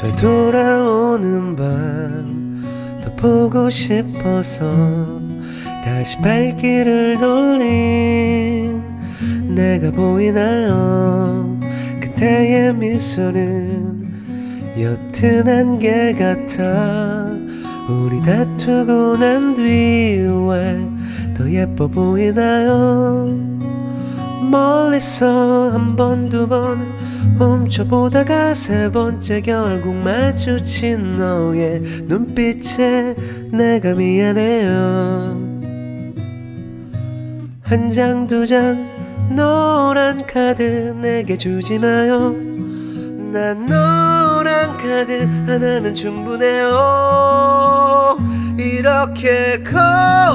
되돌아오는 밤 더 보고 싶어서 다시 발길을 돌린 내가 보이나요? 그때의 미소는 옅은 안개 같아 우리 다투고 난 뒤에 더 예뻐 보이나요? 멀리서 한 번 두번 훔쳐보다가 세 번째 결국 마주친 너의 눈빛에 내가 미안해요. 한 장 두 장 노란 카드 내게 주지 마요. 난 노란 카드 하나면 충분해요. 이렇게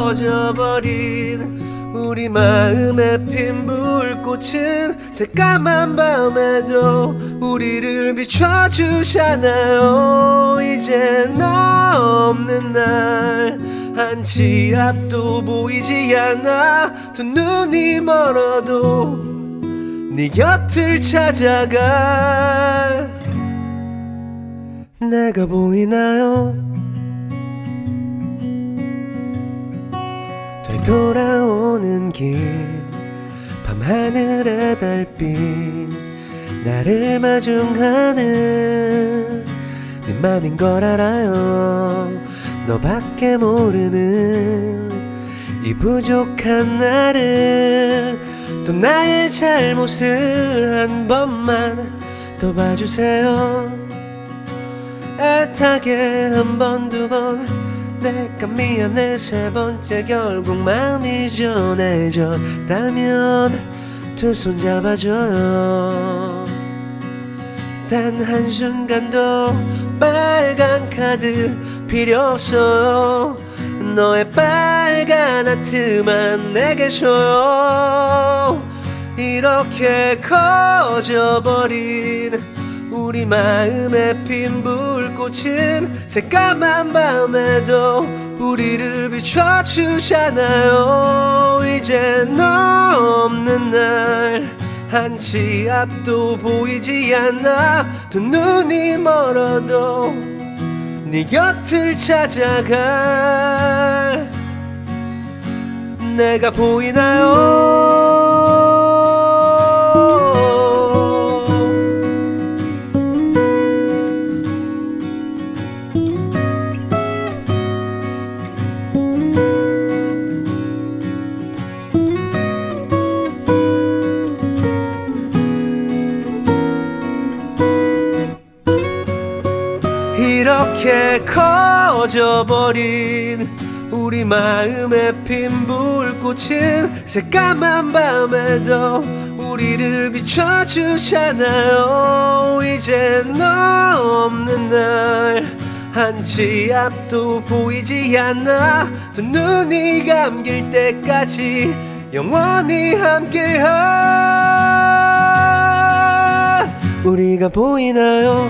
커져버린 우리 마음에 핀 불꽃은 새까만 밤에도 우리를 비춰주잖아요 이제 너 없는 날 한 치 앞도 보이지 않아 두 눈이 멀어도 네 곁을 찾아가 내가 보이나요? 돌아오는 길 밤하늘의 달빛 나를 마중하는 네 맘인 걸 알아요. 너밖에 모르는 이 부족한 나를 또 나의 잘못을 한 번만 더 봐주세요. 애타게 한 번 두번 내가 미안해 세 번째 결국 마음이 전해졌다면 두 손 잡아줘요. 단 한순간도 빨간 카드 필요 없어 너의 빨간 하트만 내게 줘요. 이렇게 커져버린 우리 마음에 핀 불꽃은 새까만 밤에도 우리를 비춰주잖아요 이제 너 없는 날 한 치 앞도 보이지 않아 두 눈이 멀어도 네 곁을 찾아가 내가 보이나요? 이렇게 커져버린 우리 마음에 핀 불꽃은 새까만 밤에도 우리를 비춰주잖아요. 이제 너 없는 날 한치 앞도 보이지 않아. 두 눈이 감길 때까지 영원히 함께한 우리가 보이나요?